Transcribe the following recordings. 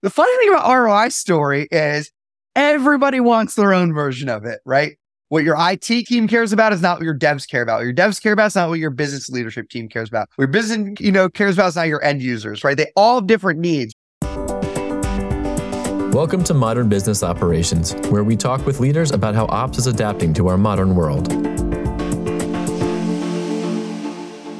the funny thing about ROI story is everybody wants their own version of it, right? What your IT team cares about is not what your devs care about. What your devs care about is not what your business leadership team cares about. What your business, you know, cares about is not your end users, right? They all have different needs. Welcome to Modern Business Operations, where we talk with leaders about how ops is adapting to our modern world.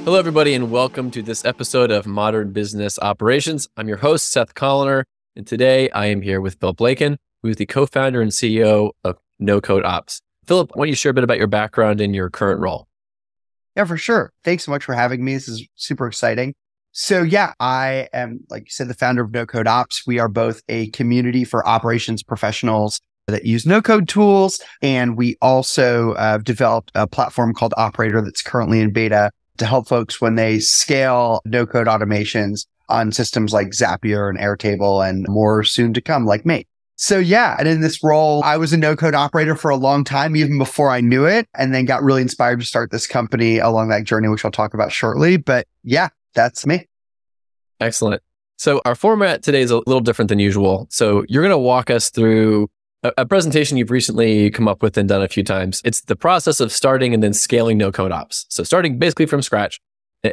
Hello, everybody, and welcome to this episode of Modern Business Operations. I'm your host, Seth Colaner, and today I am here with Philip Lakin, who's the co founder and CEO of No Code Ops. Philip, why don't you share a bit about your background and your current role? Yeah, for sure. Thanks so much for having me. This is super exciting. So, yeah, I am, like you said, the founder of No Code Ops. We are both a community for operations professionals that use no code tools. And we also uh, developed a platform called Operator that's currently in beta to help folks when they scale no code automations on systems like Zapier and Airtable and more soon to come, like Make. So yeah, and in this role, I was a no code operator for a long time, even before I knew it, and then got really inspired to start this company along that journey, which I'll talk about shortly. But yeah, that's me. Excellent. So our format today is a little different than usual. So you're going to walk us through a, a, presentation you've recently come up with and done a few times. It's the process of starting and then scaling no code ops. So starting basically from scratch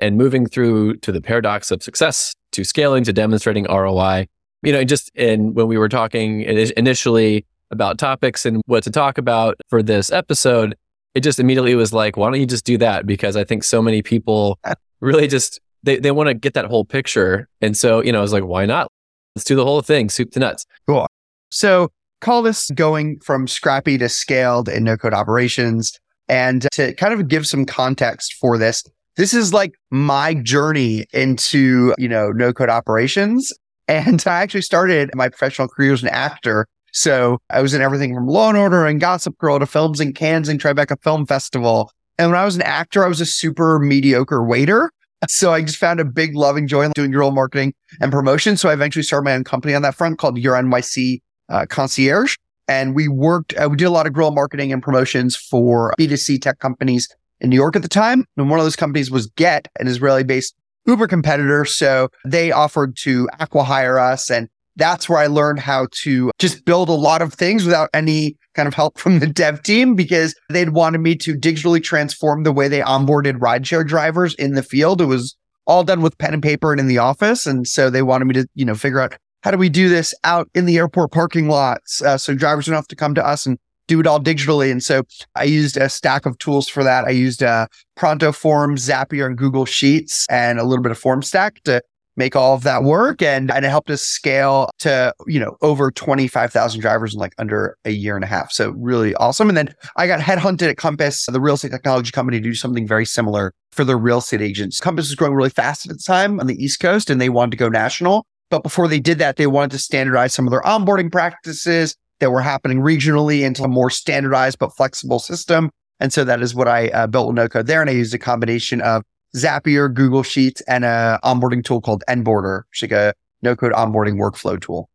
and moving through to the paradox of success to scaling to demonstrating ROI you know, just and when we were talking initially about topics and what to talk about for this episode, it just immediately was like, why don't you just do that? Because I think so many people really just they, they want to get that whole picture. And so, you know, I was like, why not? Let's do the whole thing, soup to nuts. Cool. So call this going from scrappy to scaled in no code operations. And to kind of give some context for this, this is like my journey into, you know, no code operations. And I actually started my professional career as an actor. So I was in everything from Law and Order and Gossip Girl to films in Cannes and Tribeca Film Festival. And when I was an actor, I was a super mediocre waiter. So I just found a big loving joy in doing guerrilla marketing and promotion. So I eventually started my own company on that front called Your NYC uh, Concierge. And we worked, uh, we did a lot of guerrilla marketing and promotions for B2C tech companies in New York at the time. And one of those companies was Get, an Israeli based Uber competitor. So they offered to acquihire us. And that's where I learned how to just build a lot of things without any kind of help from the dev team because they'd wanted me to digitally transform the way they onboarded rideshare drivers in the field. It was all done with pen and paper and in the office. And so they wanted me to, you know, figure out how do we do this out in the airport parking lots uh, so drivers don't have to come to us and do it all digitally. And so I used a stack of tools for that. I used uh, Pronto Forms, Zapier, and Google Sheets, and a little bit of FormStack to make all of that work. And, and it helped us scale to, you know, over 25,000 drivers in like under a year and a half. So really awesome. And then I got headhunted at Compass, the real estate technology company, to do something very similar for their real estate agents. Compass was growing really fast at the time on the East Coast and they wanted to go national. But before they did that, they wanted to standardize some of their onboarding practices that were happening regionally into a more standardized but flexible system. And so that is what I uh, built with no code there. And I used a combination of Zapier, Google Sheets, and a onboarding tool called Enboarder, which is like a no code onboarding workflow tool.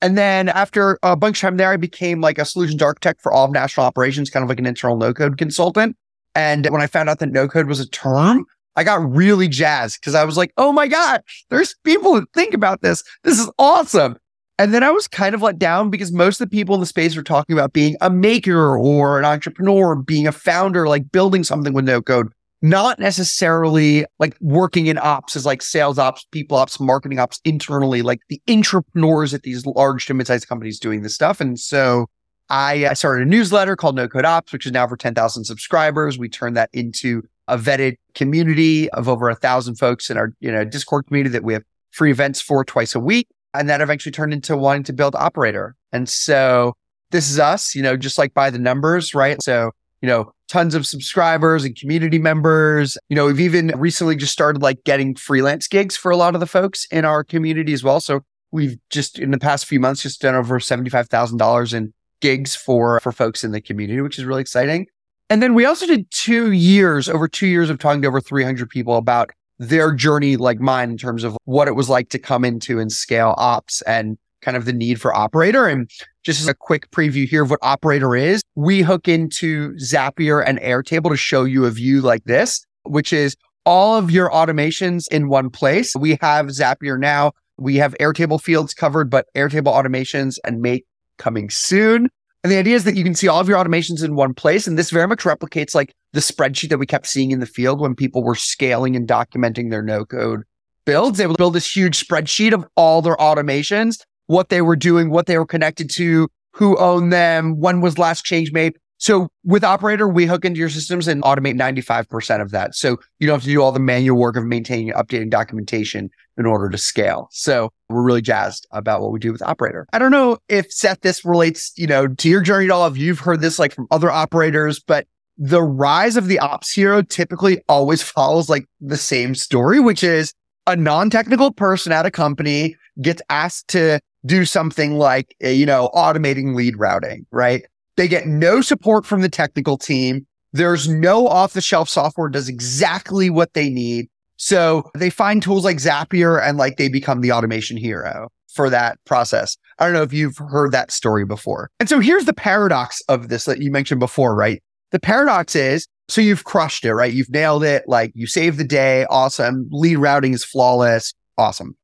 And then after a bunch of time there, I became like a solutions architect for all of national operations, kind of like an internal no code consultant. And when I found out that no code was a term, I got really jazzed because I was like, oh my gosh, there's people who think about this. This is awesome. And then I was kind of let down because most of the people in the space were talking about being a maker or an entrepreneur, being a founder, like building something with no code, not necessarily like working in ops as like sales ops, people ops, marketing ops internally, like the entrepreneurs at these large to mid-sized companies doing this stuff. And so I, I started a newsletter called No Code Ops, which is now over 10,000 subscribers. We turned that into a vetted community of over a thousand folks in our, you know, Discord community that we have free events for twice a week. And that eventually turned into wanting to build operator. And so this is us, you know, just like by the numbers, right? So, you know, tons of subscribers and community members. You know, we've even recently just started like getting freelance gigs for a lot of the folks in our community as well. So we've just in the past few months just done over $75,000 in gigs for for folks in the community, which is really exciting. And then we also did 2 years, over 2 years of talking to over 300 people about their journey like mine in terms of what it was like to come into and scale ops and kind of the need for operator. And just as a quick preview here of what operator is, we hook into Zapier and Airtable to show you a view like this, which is all of your automations in one place. We have Zapier now We have Airtable fields covered, but Airtable automations and make coming soon. And the idea is that you can see all of your automations in one place. And this very much replicates like the spreadsheet that we kept seeing in the field when people were scaling and documenting their no code builds. They would build this huge spreadsheet of all their automations, what they were doing, what they were connected to, who owned them, when was last change made. So with Operator, we hook into your systems and automate 95% of that. So you don't have to do all the manual work of maintaining, updating documentation in order to scale. So we're really jazzed about what we do with Operator. I don't know if Seth, this relates, you know, to your journey at all. If you've heard this like from other operators, but the rise of the ops hero typically always follows like the same story, which is a non-technical person at a company gets asked to do something like, eh, you know, automating lead routing, right? They get no support from the technical team. There's no off the shelf software does exactly what they need. So they find tools like Zapier and like they become the automation hero for that process. I don't know if you've heard that story before. And so here's the paradox of this that you mentioned before, right? The paradox is so you've crushed it, right? You've nailed it. Like you saved the day. Awesome. Lead routing is flawless. Awesome.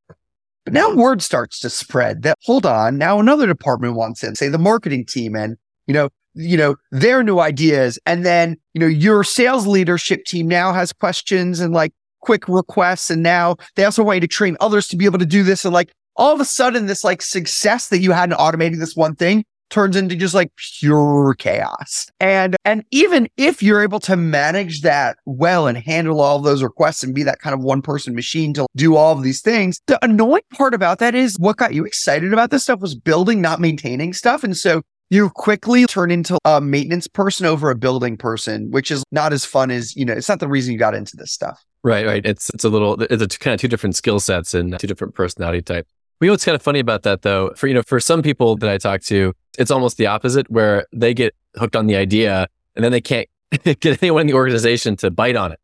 But now word starts to spread that hold on. Now another department wants in, say the marketing team and you know, you know, their new ideas. And then, you know, your sales leadership team now has questions and like quick requests. And now they also want you to train others to be able to do this. And like all of a sudden, this like success that you had in automating this one thing turns into just like pure chaos. And, and even if you're able to manage that well and handle all those requests and be that kind of one person machine to do all of these things, the annoying part about that is what got you excited about this stuff was building, not maintaining stuff. And so you quickly turn into a maintenance person over a building person, which is not as fun as, you know, it's not the reason you got into this stuff. Right, right. It's it's a little it's a kind of two different skill sets and two different personality type. You know what's kind of funny about that though? For you know, for some people that I talk to, it's almost the opposite where they get hooked on the idea and then they can't get anyone in the organization to bite on it.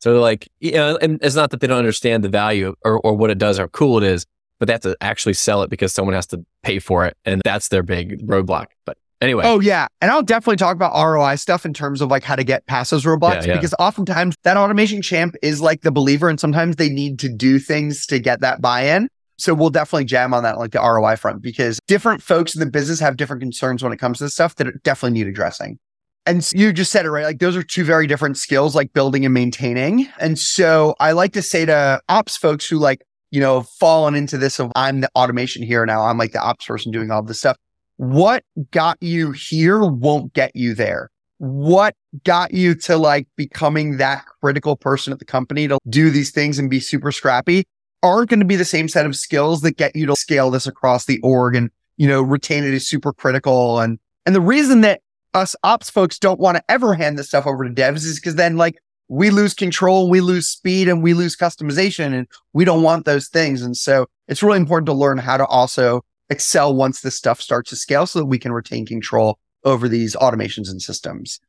So they're like, you know, and it's not that they don't understand the value or, or what it does, how cool it is, but they have to actually sell it because someone has to pay for it. And that's their big roadblock. But anyway. Oh, yeah. And I'll definitely talk about ROI stuff in terms of like how to get past those roadblocks yeah, yeah. because oftentimes that automation champ is like the believer and sometimes they need to do things to get that buy in. So we'll definitely jam on that, like the ROI front, because different folks in the business have different concerns when it comes to this stuff that definitely need addressing. And you just said it right. Like those are two very different skills, like building and maintaining. And so I like to say to ops folks who like you know, fallen into this of I'm the automation here now. I'm like the ops person doing all this stuff. What got you here won't get you there. What got you to like becoming that critical person at the company to do these things and be super scrappy aren't going to be the same set of skills that get you to scale this across the org and, you know, retain it as super critical. And, and the reason that us ops folks don't want to ever hand this stuff over to devs is because then like we lose control, we lose speed, and we lose customization. And we don't want those things. And so it's really important to learn how to also excel once this stuff starts to scale so that we can retain control over these automations and systems.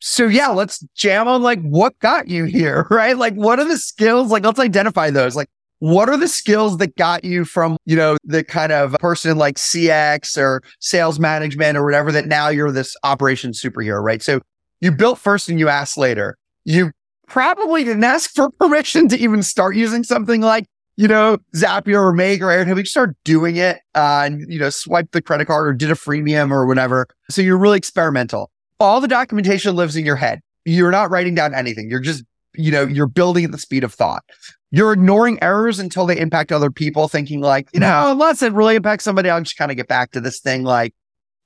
So yeah, let's jam on like what got you here, right? Like what are the skills? Like let's identify those. Like what are the skills that got you from, you know, the kind of person like CX or sales management or whatever that now you're this operations superhero, right? So you built first and you asked later you probably didn't ask for permission to even start using something like, you know, Zapier or Make or Airtable. You start doing it uh, and, you know, swipe the credit card or did a freemium or whatever. So you're really experimental. All the documentation lives in your head. You're not writing down anything. You're just, you know, you're building at the speed of thought. You're ignoring errors until they impact other people, thinking like, you know, unless it really impacts somebody, I'll just kind of get back to this thing like,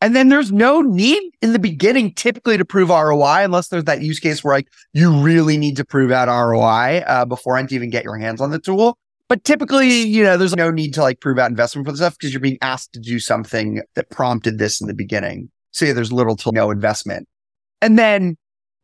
and then there's no need in the beginning typically to prove ROI unless there's that use case where like you really need to prove out ROI uh, before to even get your hands on the tool. But typically, you know, there's no need to like prove out investment for the stuff because you're being asked to do something that prompted this in the beginning. So yeah, there's little to no investment. And then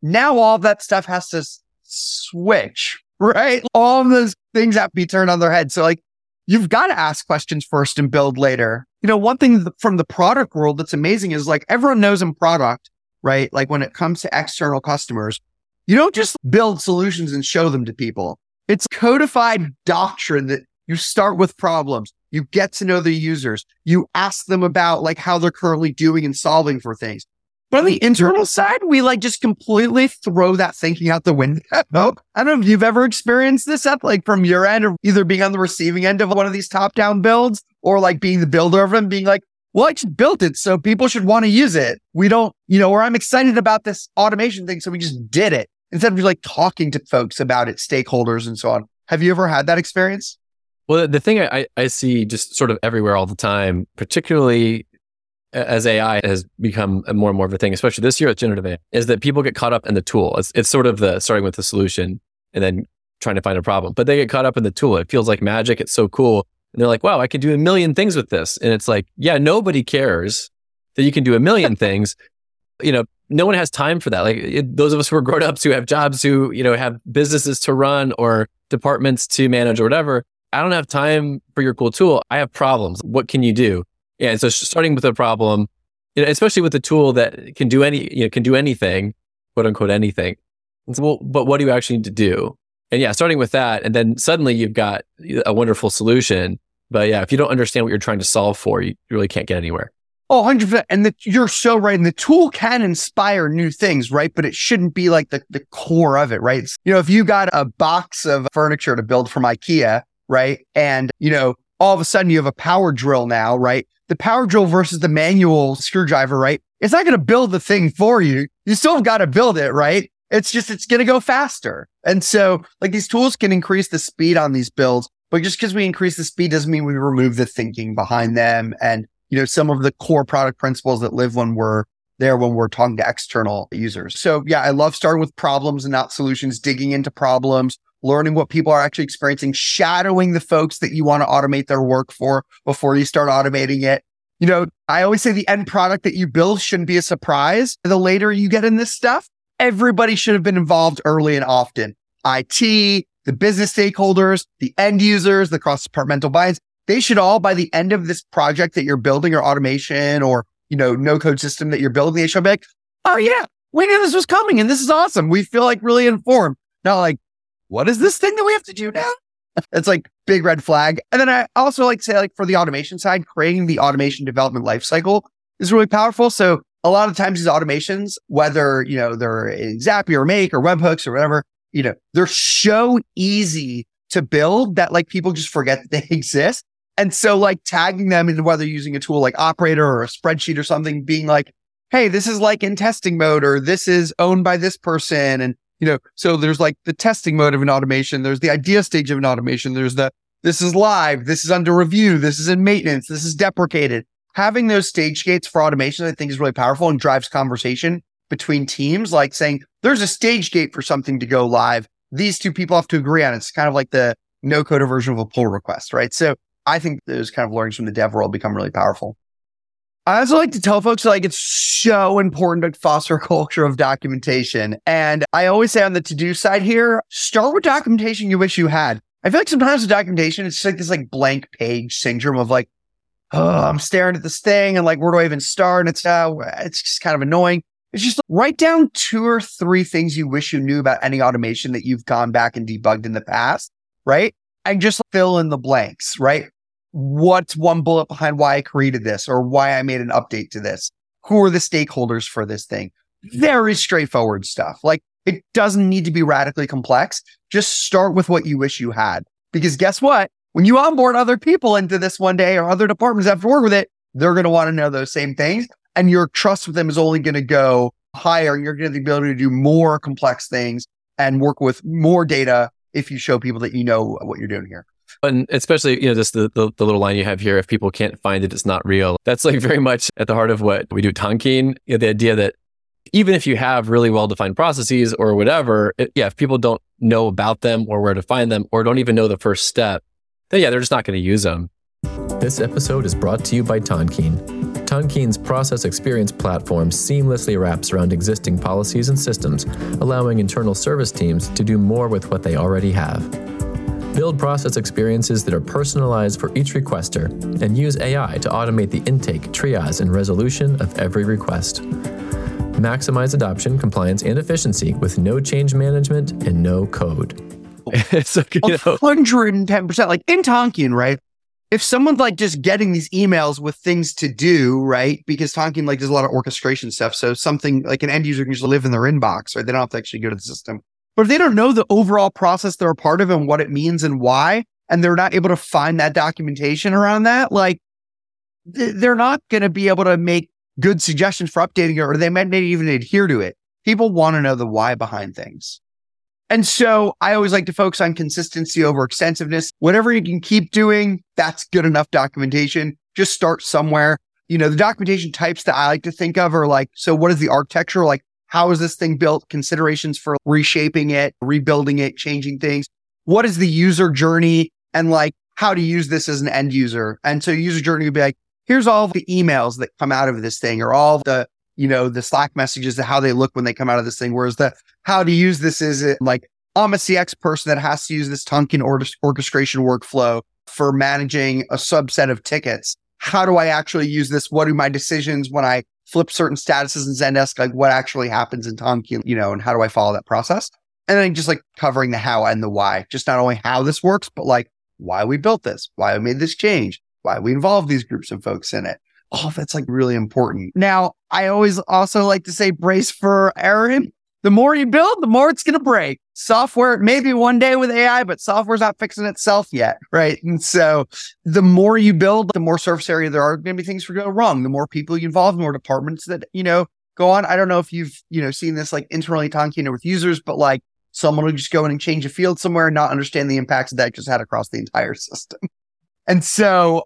now all that stuff has to switch, right? All those things have to be turned on their head. So like you've got to ask questions first and build later. You know, one thing from the product world that's amazing is like everyone knows in product, right? Like when it comes to external customers, you don't just build solutions and show them to people. It's codified doctrine that you start with problems. You get to know the users. You ask them about like how they're currently doing and solving for things. But on the internal side, we like just completely throw that thinking out the window. I don't know if you've ever experienced this up like from your end of either being on the receiving end of one of these top down builds or like being the builder of them, being like, well, I just built it. So people should want to use it. We don't, you know, or I'm excited about this automation thing. So we just did it instead of like talking to folks about it, stakeholders and so on. Have you ever had that experience? Well, the thing I, I see just sort of everywhere all the time, particularly as AI has become more and more of a thing, especially this year with generative AI, is that people get caught up in the tool. It's, it's sort of the starting with the solution and then trying to find a problem, but they get caught up in the tool. It feels like magic. It's so cool. And they're like, wow, I can do a million things with this. And it's like, yeah, nobody cares that you can do a million things. You know, no one has time for that. Like it, those of us who are grown ups who have jobs who, you know, have businesses to run or departments to manage or whatever. I don't have time for your cool tool. I have problems. What can you do? Yeah. So starting with a problem, you know, especially with a tool that can do any, you know, can do anything, quote unquote, anything. Well, but what do you actually need to do? And yeah, starting with that. And then suddenly you've got a wonderful solution. But yeah, if you don't understand what you're trying to solve for, you really can't get anywhere. Oh, 100%. And the, you're so right. And the tool can inspire new things, right? But it shouldn't be like the, the core of it, right? It's, you know, if you got a box of furniture to build from IKEA, right? And, you know, all of a sudden you have a power drill now, right? The power drill versus the manual screwdriver, right? It's not going to build the thing for you. You still have got to build it, right? It's just, it's going to go faster. And so like these tools can increase the speed on these builds, but just because we increase the speed doesn't mean we remove the thinking behind them and, you know, some of the core product principles that live when we're there when we're talking to external users. So yeah, I love starting with problems and not solutions, digging into problems, learning what people are actually experiencing, shadowing the folks that you want to automate their work for before you start automating it. You know, I always say the end product that you build shouldn't be a surprise. The later you get in this stuff, everybody should have been involved early and often. IT, the business stakeholders, the end users, the cross departmental buy-ins, they should all by the end of this project that you're building or automation or, you know, no code system that you're building, they should be like, oh yeah, we knew this was coming and this is awesome. We feel like really informed. Not like, what is this thing that we have to do now? it's like big red flag. And then I also like say like for the automation side, creating the automation development lifecycle is really powerful. So a lot of times these automations, whether, you know, they're in Zapier or Make or webhooks or whatever, you know, they're so easy to build that like people just forget that they exist. And so like tagging them into whether using a tool like Operator or a spreadsheet or something, being like, Hey, this is like in testing mode or this is owned by this person. And you know, so there's like the testing mode of an automation. There's the idea stage of an automation. There's the, this is live. This is under review. This is in maintenance. This is deprecated. Having those stage gates for automation, I think is really powerful and drives conversation between teams, like saying there's a stage gate for something to go live. These two people have to agree on it. It's kind of like the no code version of a pull request, right? So I think those kind of learnings from the dev world become really powerful. I also like to tell folks like it's so important to foster a culture of documentation. And I always say on the to do side here, start with documentation you wish you had. I feel like sometimes with documentation, it's like this like blank page syndrome of like, oh, I'm staring at this thing and like, where do I even start? And it's, uh, it's just kind of annoying. It's just write down two or three things you wish you knew about any automation that you've gone back and debugged in the past, right? And just fill in the blanks, right? What's one bullet behind why I created this or why I made an update to this? Who are the stakeholders for this thing? Very straightforward stuff. Like it doesn't need to be radically complex. Just start with what you wish you had. Because guess what? When you onboard other people into this one day or other departments have to work with it, they're going to want to know those same things. And your trust with them is only going to go higher. You're going to be able to do more complex things and work with more data if you show people that you know what you're doing here. And especially, you know, just the, the, the, little line you have here, if people can't find it, it's not real. That's like very much at the heart of what we do at Tonkean. You know, the idea that even if you have really well defined processes or whatever, it, yeah, if people don't know about them or where to find them or don't even know the first step, then yeah, they're just not going to use them. This episode is brought to you by Tonkean. Tonkean's process experience platform seamlessly wraps around existing policies and systems, allowing internal service teams to do more with what they already have. Build process experiences that are personalized for each requester and use AI to automate the intake, triage, and resolution of every request. Maximize adoption, compliance, and efficiency with no change management and no code. so, you know. 110%. Like in Tonkean, right? if someone's like just getting these emails with things to do, right? Because Tonkean like does a lot of orchestration stuff. So something like an end user can just live in their inbox, right? They don't have to actually go to the system. But if they don't know the overall process they're a part of and what it means and why, and they're not able to find that documentation around that, like th- they're not going to be able to make good suggestions for updating it, or they might not even adhere to it. People want to know the why behind things. And so I always like to focus on consistency over extensiveness. Whatever you can keep doing, that's good enough documentation. Just start somewhere. You know, the documentation types that I like to think of are like, so what is the architecture? Like, how is this thing built? Considerations for reshaping it, rebuilding it, changing things. What is the user journey? And like, how to use this as an end user. And so user journey would be like, here's all the emails that come out of this thing or all the you know, the Slack messages, of how they look when they come out of this thing. Whereas the how to use this is it like I'm a CX person that has to use this Tonkean orchestration workflow for managing a subset of tickets. How do I actually use this? What are my decisions when I flip certain statuses in Zendesk? Like what actually happens in Tonkean, you know, and how do I follow that process? And then just like covering the how and the why, just not only how this works, but like why we built this, why we made this change, why we involved these groups of folks in it oh, that's like really important. Now, I always also like to say brace for error. The more you build, the more it's going to break. Software, maybe one day with AI, but software's not fixing itself yet. Right. And so the more you build, the more surface area there are going to be things for go wrong. The more people you involve, the more departments that, you know, go on. I don't know if you've, you know, seen this like internally talking with users, but like someone will just go in and change a field somewhere and not understand the impacts that just had across the entire system. And so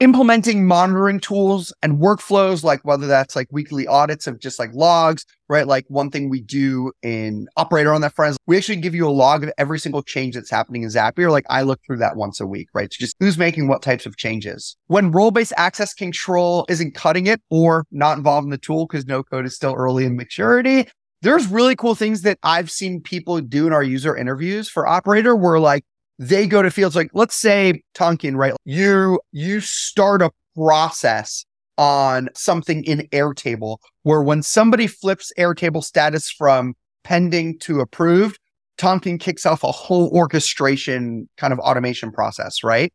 implementing monitoring tools and workflows, like whether that's like weekly audits of just like logs, right? Like one thing we do in Operator on that front is we actually give you a log of every single change that's happening in Zapier. Like I look through that once a week, right? So just who's making what types of changes. When role based access control isn't cutting it or not involved in the tool because no code is still early in maturity, there's really cool things that I've seen people do in our user interviews for Operator where like they go to fields like, let's say Tonkean, right? You, you start a process on something in Airtable where when somebody flips Airtable status from pending to approved, Tonkean kicks off a whole orchestration kind of automation process, right?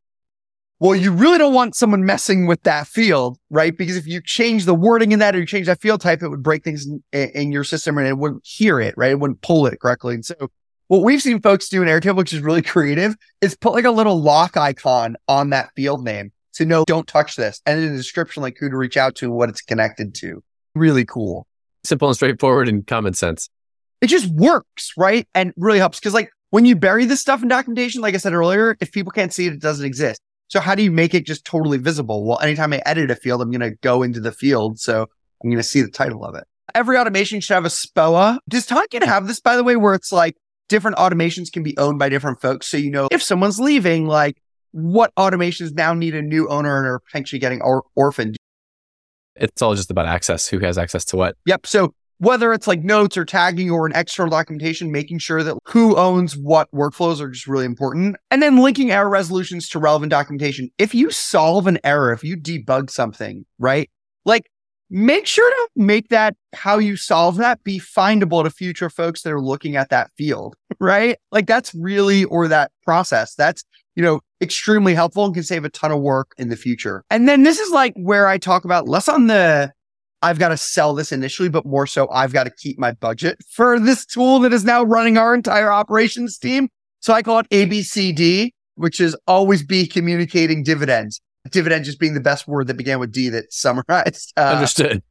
Well, you really don't want someone messing with that field, right? Because if you change the wording in that or you change that field type, it would break things in, in your system and it wouldn't hear it, right? It wouldn't pull it correctly. And so what we've seen folks do in Airtable, which is really creative, is put like a little lock icon on that field name to know don't touch this. And in the description, like who to reach out to, what it's connected to. Really cool. Simple and straightforward and common sense. It just works, right? And really helps because like when you bury this stuff in documentation, like I said earlier, if people can't see it, it doesn't exist. So how do you make it just totally visible? Well, anytime I edit a field, I'm going to go into the field. So I'm going to see the title of it. Every automation should have a SPOA. Does Tonkean have this, by the way, where it's like, different automations can be owned by different folks. So, you know, if someone's leaving, like what automations now need a new owner and are potentially getting or- orphaned. It's all just about access. Who has access to what? Yep. So whether it's like notes or tagging or an external documentation, making sure that who owns what workflows are just really important. And then linking error resolutions to relevant documentation. If you solve an error, if you debug something, right? Like make sure to make that how you solve that be findable to future folks that are looking at that field, right? Like that's really, or that process. That's, you know, extremely helpful and can save a ton of work in the future. And then this is like where I talk about less on the, I've got to sell this initially, but more so I've got to keep my budget for this tool that is now running our entire operations team. So I call it ABCD, which is always be communicating dividends dividend just being the best word that began with D that summarized. Uh, Understood.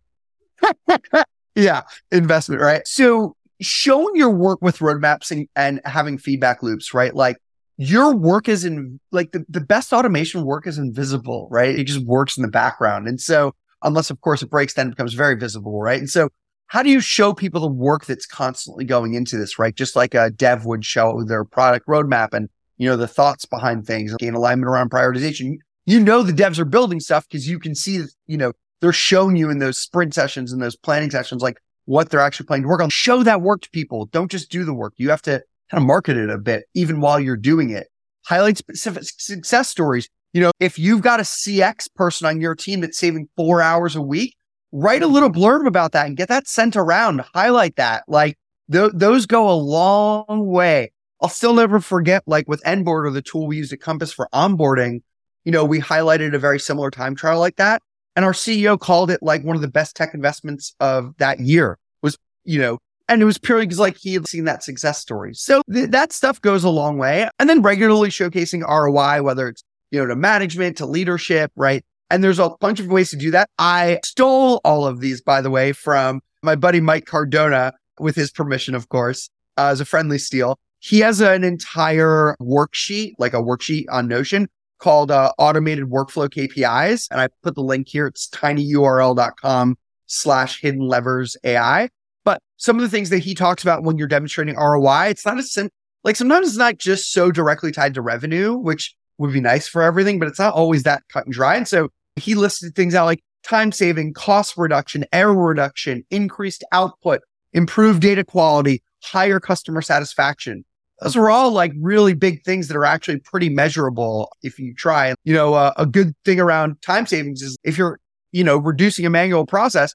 yeah, investment, right? So showing your work with roadmaps and, and having feedback loops, right? Like your work is in like the, the best automation work is invisible, right? It just works in the background. And so unless of course it breaks, then it becomes very visible, right? And so how do you show people the work that's constantly going into this, right? Just like a dev would show their product roadmap and, you know, the thoughts behind things, gain alignment around prioritization you know the devs are building stuff because you can see, you know, they're showing you in those sprint sessions and those planning sessions, like what they're actually planning to work on. Show that work to people. Don't just do the work. You have to kind of market it a bit, even while you're doing it. Highlight specific success stories. You know, if you've got a CX person on your team that's saving four hours a week, write a little blurb about that and get that sent around. Highlight that. Like th- those go a long way. I'll still never forget, like with Enboarder the tool we used at Compass for onboarding, you know, we highlighted a very similar time trial like that. And our CEO called it like one of the best tech investments of that year was, you know, and it was purely because like he had seen that success story. So th- that stuff goes a long way. And then regularly showcasing ROI, whether it's, you know, to management, to leadership, right? And there's a bunch of ways to do that. I stole all of these, by the way, from my buddy Mike Cardona with his permission, of course, uh, as a friendly steal. He has an entire worksheet, like a worksheet on Notion called uh, automated workflow KPIs. And I put the link here. It's tinyurl.com slash hidden levers AI. But some of the things that he talks about when you're demonstrating ROI, it's not a sim- like sometimes it's not just so directly tied to revenue, which would be nice for everything, but it's not always that cut and dry. And so he listed things out like time saving, cost reduction, error reduction, increased output, improved data quality, higher customer satisfaction. Those are all like really big things that are actually pretty measurable if you try. You know, uh, a good thing around time savings is if you're, you know, reducing a manual process,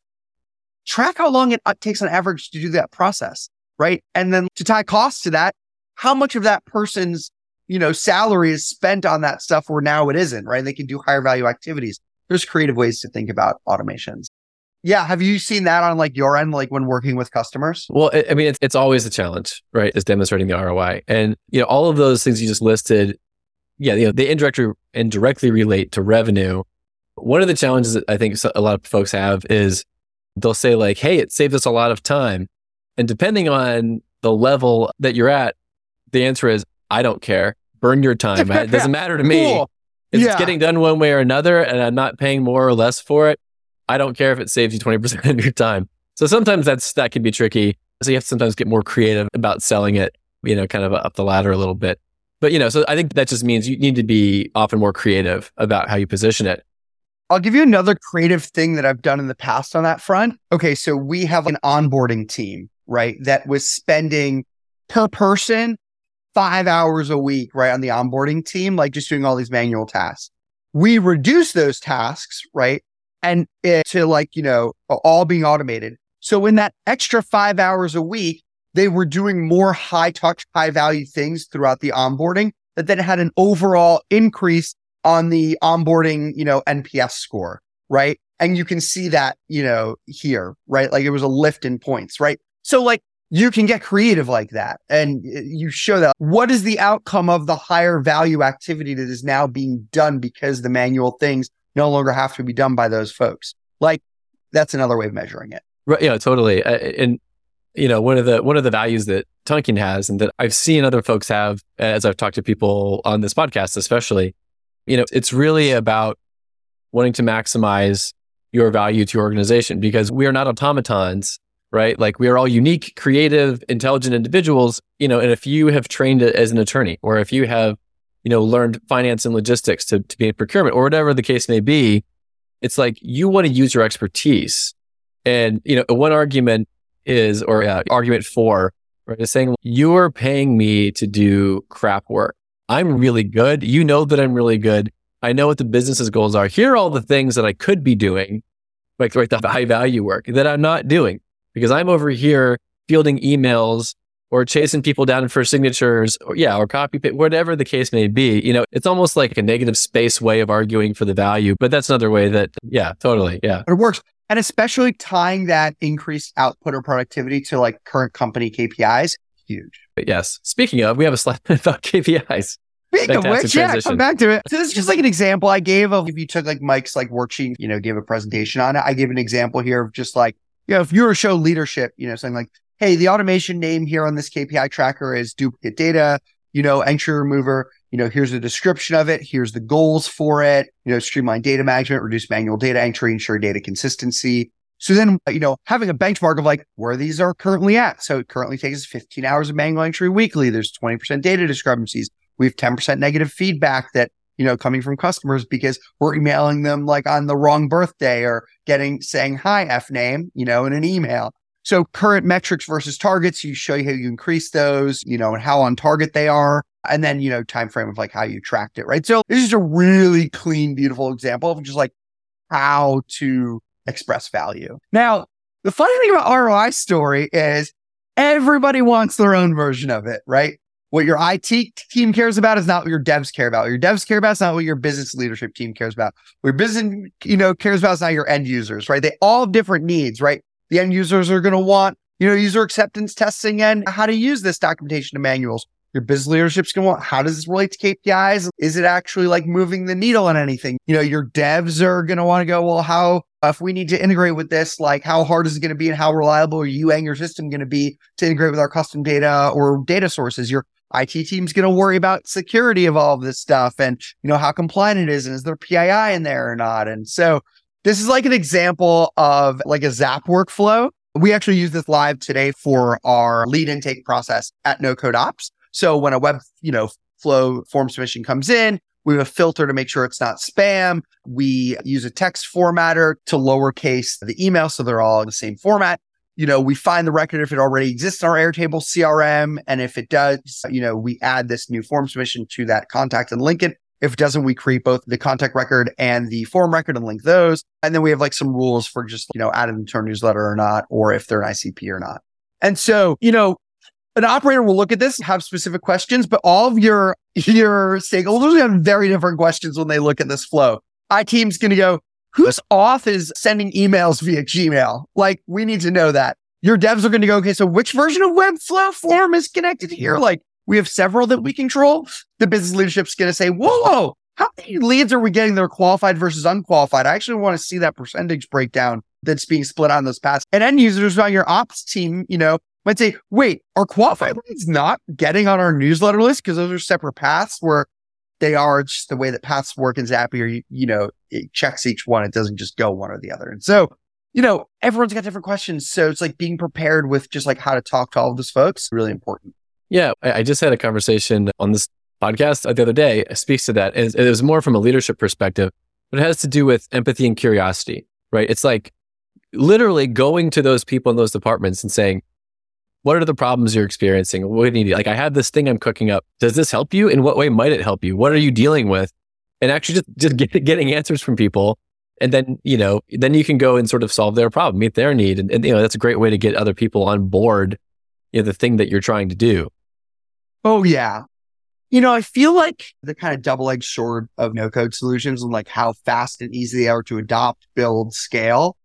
track how long it uh, takes on average to do that process, right? And then to tie costs to that, how much of that person's, you know, salary is spent on that stuff where now it isn't, right? They can do higher value activities. There's creative ways to think about automations. Yeah. Have you seen that on like your end, like when working with customers? Well, I mean, it's, it's always a challenge, right? Is demonstrating the ROI. And, you know, all of those things you just listed, yeah, you know, they indirectly and directly relate to revenue. One of the challenges that I think a lot of folks have is they'll say like, Hey, it saved us a lot of time. And depending on the level that you're at, the answer is, I don't care. Burn your time. it doesn't matter to me. Cool. If yeah. it's getting done one way or another and I'm not paying more or less for it, I don't care if it saves you 20% of your time. So sometimes that's, that can be tricky. So you have to sometimes get more creative about selling it, you know, kind of up the ladder a little bit. But, you know, so I think that just means you need to be often more creative about how you position it. I'll give you another creative thing that I've done in the past on that front. Okay. So we have an onboarding team, right? That was spending per person five hours a week, right? On the onboarding team, like just doing all these manual tasks. We reduce those tasks, right? And it, to like, you know, all being automated. So in that extra five hours a week, they were doing more high touch, high value things throughout the onboarding that then had an overall increase on the onboarding, you know, NPS score, right? And you can see that, you know, here, right? Like it was a lift in points, right? So like you can get creative like that and eh, you show that what is the outcome of the higher value activity that is now being done because the manual things no longer have to be done by those folks. Like that's another way of measuring it. Right yeah totally. And you know one of the one of the values that tonkean has and that i've seen other folks have as i've talked to people on this podcast especially you know it's really about wanting to maximize your value to your organization because we are not automatons right? Like we are all unique, creative, intelligent individuals, you know, and if you have trained as an attorney or if you have, you know, learned finance and logistics to, to be in procurement or whatever the case may be, it's like you want to use your expertise. And, you know, one argument is, or uh, argument four, right, is saying you're paying me to do crap work. I'm really good. You know that I'm really good. I know what the business's goals are. Here are all the things that I could be doing, like, like the high value work that I'm not doing because I'm over here fielding emails or chasing people down for signatures or yeah, or copy whatever the case may be. You know, it's almost like a negative space way of arguing for the value, but that's another way that, yeah, totally. Yeah. It works. And especially tying that increased output or productivity to like current company KPIs, huge. But yes. Speaking of, we have a slide about KPIs. Speaking of which, transition. yeah, come back to it. So this is just like an example I gave of if you took like Mike's like worksheet, you know, gave a presentation on it. I gave an example here of just like you know, if you were to show leadership, you know, something like, hey, the automation name here on this KPI tracker is duplicate data, you know, entry remover, you know, here's the description of it. Here's the goals for it, you know, streamline data management, reduce manual data entry, ensure data consistency. So then, you know, having a benchmark of like where these are currently at. So it currently takes 15 hours of manual entry weekly. There's 20% data discrepancies. We have 10% negative feedback that you know, coming from customers because we're emailing them like on the wrong birthday or getting saying hi F name, you know, in an email. So current metrics versus targets, you show you how you increase those, you know, and how on target they are. And then, you know, time frame of like how you tracked it, right? So this is a really clean, beautiful example of just like how to express value. Now, the funny thing about ROI story is everybody wants their own version of it, right? What your IT team cares about is not what your devs care about. What your devs care about is not what your business leadership team cares about. What your business, you know, cares about is not your end users, right? They all have different needs, right? The end users are going to want, you know, user acceptance testing and how to use this documentation and manuals. Your business leadership's going to want, how does this relate to KPIs? Is it actually like moving the needle on anything? You know, your devs are going to want to go, well, how, if we need to integrate with this, like how hard is it going to be and how reliable are you and your system going to be to integrate with our custom data or data sources? Your IT team's going to worry about security of all of this stuff and, you know, how compliant it is and is there PII in there or not? And so this is like an example of like a Zap workflow. We actually use this live today for our lead intake process at No Code Ops. So when a web, you know, flow form submission comes in, we have a filter to make sure it's not spam. We use a text formatter to lowercase the email so they're all in the same format you know, we find the record if it already exists in our Airtable CRM. And if it does, you know, we add this new form submission to that contact and link it. If it doesn't, we create both the contact record and the form record and link those. And then we have like some rules for just, you know, adding them to our newsletter or not, or if they're an ICP or not. And so, you know, an operator will look at this, have specific questions, but all of your, your stakeholders have very different questions when they look at this flow. IT team's going to go, whose auth is sending emails via Gmail? Like, we need to know that. Your devs are going to go, okay, so which version of Webflow form is connected here? Like, we have several that we control. The business leadership's going to say, whoa, whoa, how many leads are we getting that are qualified versus unqualified? I actually want to see that percentage breakdown that's being split on those paths. And end users on your ops team, you know, might say, wait, are qualified leads not getting on our newsletter list? Because those are separate paths where they are just the way that paths work in Zapier. You, you know, it checks each one. It doesn't just go one or the other. And so, you know, everyone's got different questions. So it's like being prepared with just like how to talk to all of those folks, really important. Yeah. I just had a conversation on this podcast the other day. It speaks to that. It was more from a leadership perspective, but it has to do with empathy and curiosity, right? It's like literally going to those people in those departments and saying, what are the problems you're experiencing? What do you need? Like, I have this thing I'm cooking up. Does this help you? In what way might it help you? What are you dealing with? And actually just, just get, getting answers from people. And then, you know, then you can go and sort of solve their problem, meet their need. And, and you know, that's a great way to get other people on board, you know, the thing that you're trying to do. Oh, yeah. You know, I feel like the kind of double edged sword of no code solutions and like how fast and easy they are to adopt, build, scale.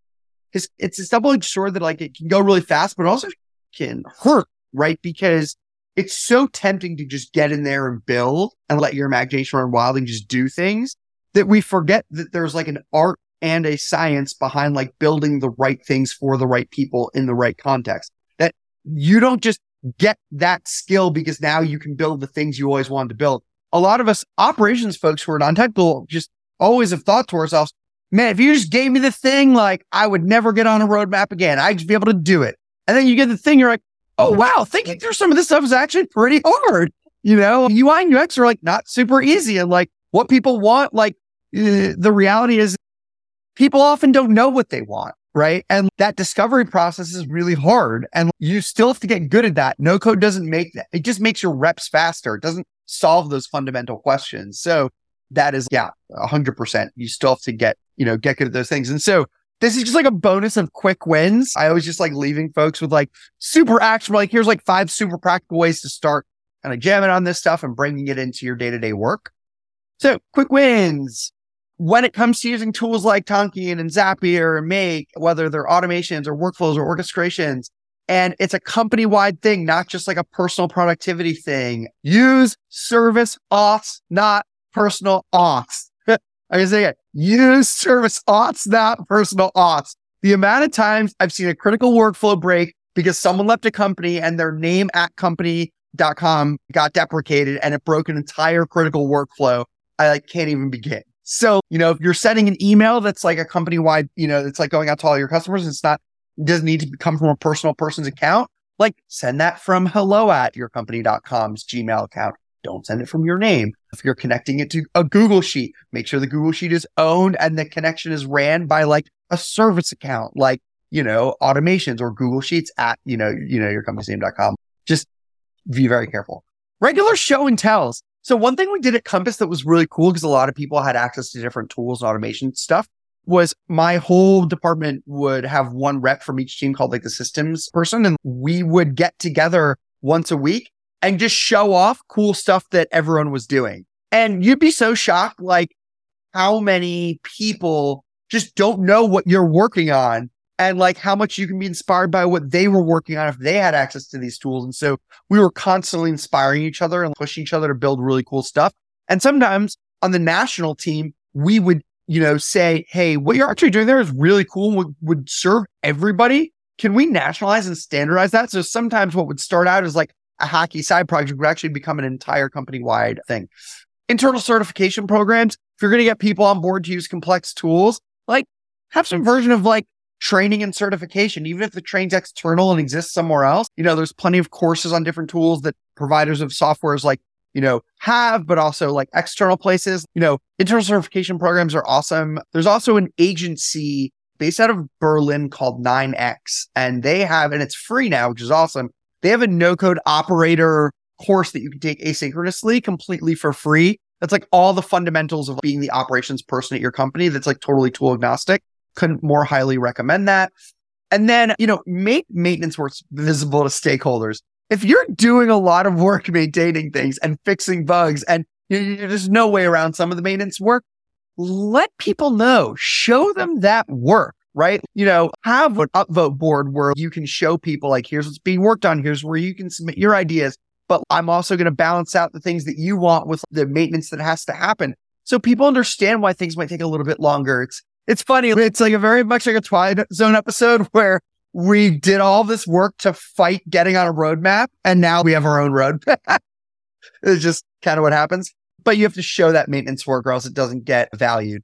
It's, it's this double edged sword that like it can go really fast, but also can hurt, right? Because it's so tempting to just get in there and build and let your imagination run wild and just do things that we forget that there's like an art and a science behind like building the right things for the right people in the right context. You don't just get that skill because now you can build the things you always wanted to build. A lot of us operations folks who are non-technical just always have thought to ourselves, man, if you just gave me the thing, like I would never get on a roadmap again. I'd be able to do it. And then you get the thing, you're like, oh, wow, thinking through some of this stuff is actually pretty hard. You know, UI and UX are like not super easy. And like what people want, like uh, the reality is people often don't know what they want. Right. And that discovery process is really hard. And you still have to get good at that. No code doesn't make that. It just makes your reps faster. It doesn't solve those fundamental questions. So that is, yeah, hundred percent. You still have to get, you know, get good at those things. And so this is just like a bonus of quick wins. I always just like leaving folks with like super actionable, like here's like five super practical ways to start kind of jamming on this stuff and bringing it into your day to day work. So quick wins. When it comes to using tools like Tonkean and Zapier and Make, whether they're automations or workflows or orchestrations, and it's a company wide thing, not just like a personal productivity thing. Use service auths, not personal auths. I can say it. Use service auths, not personal auths. The amount of times I've seen a critical workflow break because someone left a company and their name at company.com got deprecated and it broke an entire critical workflow. I like can't even begin. So, you know, if you're sending an email that's like a company wide, you know, it's like going out to all your customers, it's not, it doesn't need to come from a personal person's account. Like send that from hello at yourcompany.com's Gmail account. Don't send it from your name. If you're connecting it to a Google Sheet, make sure the Google Sheet is owned and the connection is ran by like a service account, like, you know, automations or Google Sheets at, you know, you know, your company's name.com. Just be very careful. Regular show and tells. So one thing we did at Compass that was really cool because a lot of people had access to different tools and automation stuff was my whole department would have one rep from each team called like the systems person and we would get together once a week and just show off cool stuff that everyone was doing. And you'd be so shocked, like how many people just don't know what you're working on and like how much you can be inspired by what they were working on if they had access to these tools. And so we were constantly inspiring each other and pushing each other to build really cool stuff. And sometimes on the national team, we would, you know, say, Hey, what you're actually doing there is really cool would, would serve everybody. Can we nationalize and standardize that? So sometimes what would start out as like a hacky side project would actually become an entire company wide thing. Internal certification programs. If you're going to get people on board to use complex tools, like have some version of like training and certification, even if the train's external and exists somewhere else. You know, there's plenty of courses on different tools that providers of softwares like, you know, have, but also like external places. You know, internal certification programs are awesome. There's also an agency based out of Berlin called 9X, and they have, and it's free now, which is awesome. They have a no code operator course that you can take asynchronously completely for free. That's like all the fundamentals of being the operations person at your company. That's like totally tool agnostic. Couldn't more highly recommend that. And then, you know, make maintenance work visible to stakeholders. If you're doing a lot of work maintaining things and fixing bugs and there's no way around some of the maintenance work, let people know, show them that work, right? You know, have an upvote board where you can show people like, here's what's being worked on. Here's where you can submit your ideas. But I'm also going to balance out the things that you want with the maintenance that has to happen. So people understand why things might take a little bit longer. It's, it's funny. It's like a very much like a Twilight Zone episode where we did all this work to fight getting on a roadmap and now we have our own roadmap. it's just kind of what happens. But you have to show that maintenance work or else it doesn't get valued.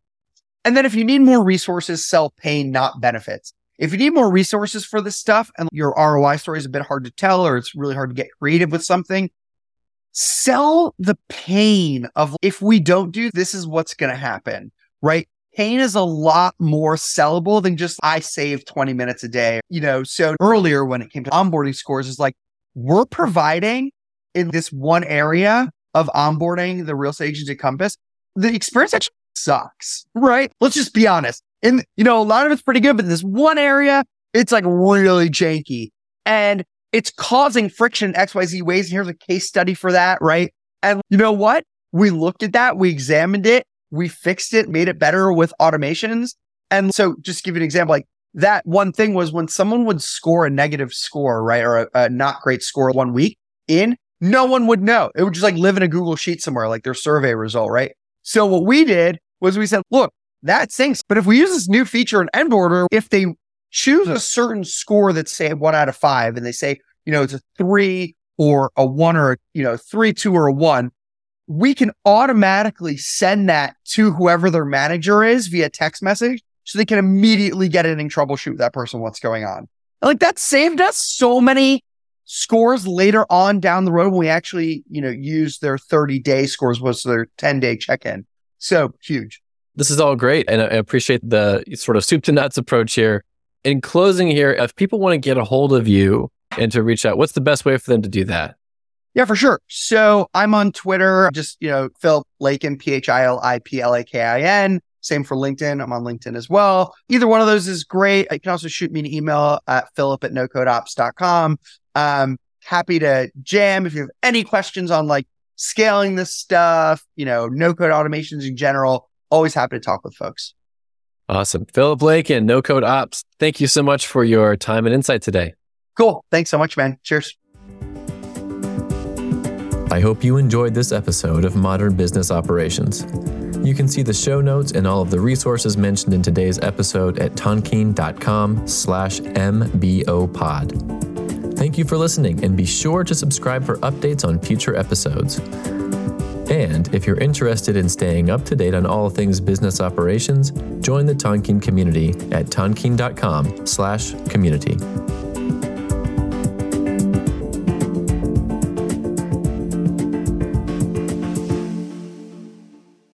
And then if you need more resources, sell pain, not benefits. If you need more resources for this stuff and your ROI story is a bit hard to tell or it's really hard to get creative with something, sell the pain of if we don't do this is what's going to happen, right? Pain is a lot more sellable than just I save 20 minutes a day. You know, so earlier when it came to onboarding scores is like we're providing in this one area of onboarding the real estate agents at Compass, the experience actually sucks, right? Let's just be honest. And, you know, a lot of it's pretty good, but this one area, it's like really janky and it's causing friction in XYZ ways. And here's a case study for that, right? And you know what? We looked at that, we examined it, we fixed it, made it better with automations. And so just give you an example, like that one thing was when someone would score a negative score, right? Or a, a not great score one week in, no one would know. It would just like live in a Google sheet somewhere, like their survey result, right? So what we did was we said, look, that sinks. But if we use this new feature in Enboarder, if they choose a certain score that's say one out of five and they say, you know, it's a three or a one or, a, you know, three, two or a one, we can automatically send that to whoever their manager is via text message so they can immediately get in and troubleshoot that person what's going on. Like that saved us so many scores later on down the road when we actually, you know, use their 30 day scores was their 10 day check in. So huge. This is all great. And I appreciate the sort of soup to nuts approach here. In closing here, if people want to get a hold of you and to reach out, what's the best way for them to do that? Yeah, for sure. So I'm on Twitter, just, you know, Phil Lakin, P H I L I P L A K I N. Same for LinkedIn. I'm on LinkedIn as well. Either one of those is great. You can also shoot me an email at philip at nocodeops.com. Um, happy to jam if you have any questions on like scaling this stuff, you know, no code automations in general. Always happy to talk with folks. Awesome. Philip Lakin No Code Ops. Thank you so much for your time and insight today. Cool. Thanks so much, man. Cheers. I hope you enjoyed this episode of Modern Business Operations. You can see the show notes and all of the resources mentioned in today's episode at tonkean.com slash mbopod. Thank you for listening and be sure to subscribe for updates on future episodes. And if you're interested in staying up to date on all things business operations, join the Tonkean community at tonkean.com slash community.